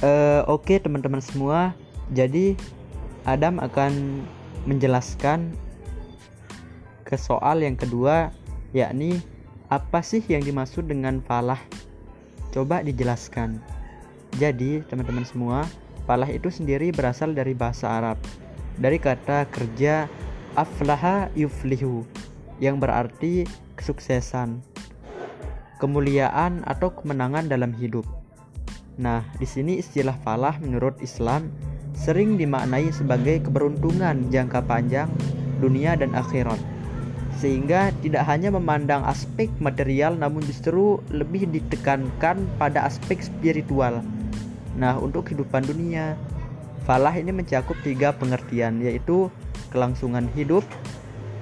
Uh, Oke okay, teman-teman semua, jadi Adam akan menjelaskan ke soal yang kedua, yakni apa sih yang dimaksud dengan falah? Coba dijelaskan. Jadi teman-teman semua, falah itu sendiri berasal dari bahasa Arab, dari kata kerja aflaha yuflihu, yang berarti kesuksesan, kemuliaan atau kemenangan dalam hidup. Nah, di sini istilah falah menurut Islam sering dimaknai sebagai keberuntungan jangka panjang dunia dan akhirat. Sehingga tidak hanya memandang aspek material namun justru lebih ditekankan pada aspek spiritual. Nah, untuk kehidupan dunia, falah ini mencakup tiga pengertian yaitu kelangsungan hidup,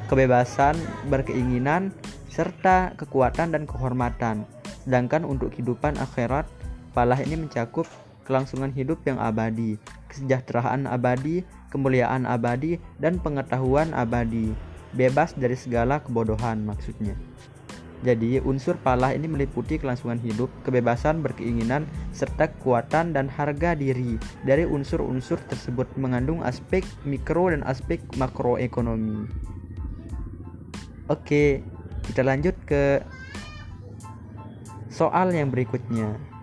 kebebasan berkeinginan, serta kekuatan dan kehormatan. Sedangkan untuk kehidupan akhirat, Falah ini mencakup kelangsungan hidup yang abadi, kesejahteraan abadi, kemuliaan abadi, dan pengetahuan abadi, bebas dari segala kebodohan maksudnya. Jadi, unsur falah ini meliputi kelangsungan hidup, kebebasan berkeinginan, serta kekuatan dan harga diri. Dari unsur-unsur tersebut mengandung aspek mikro dan aspek makroekonomi. Oke, kita lanjut ke soal yang berikutnya.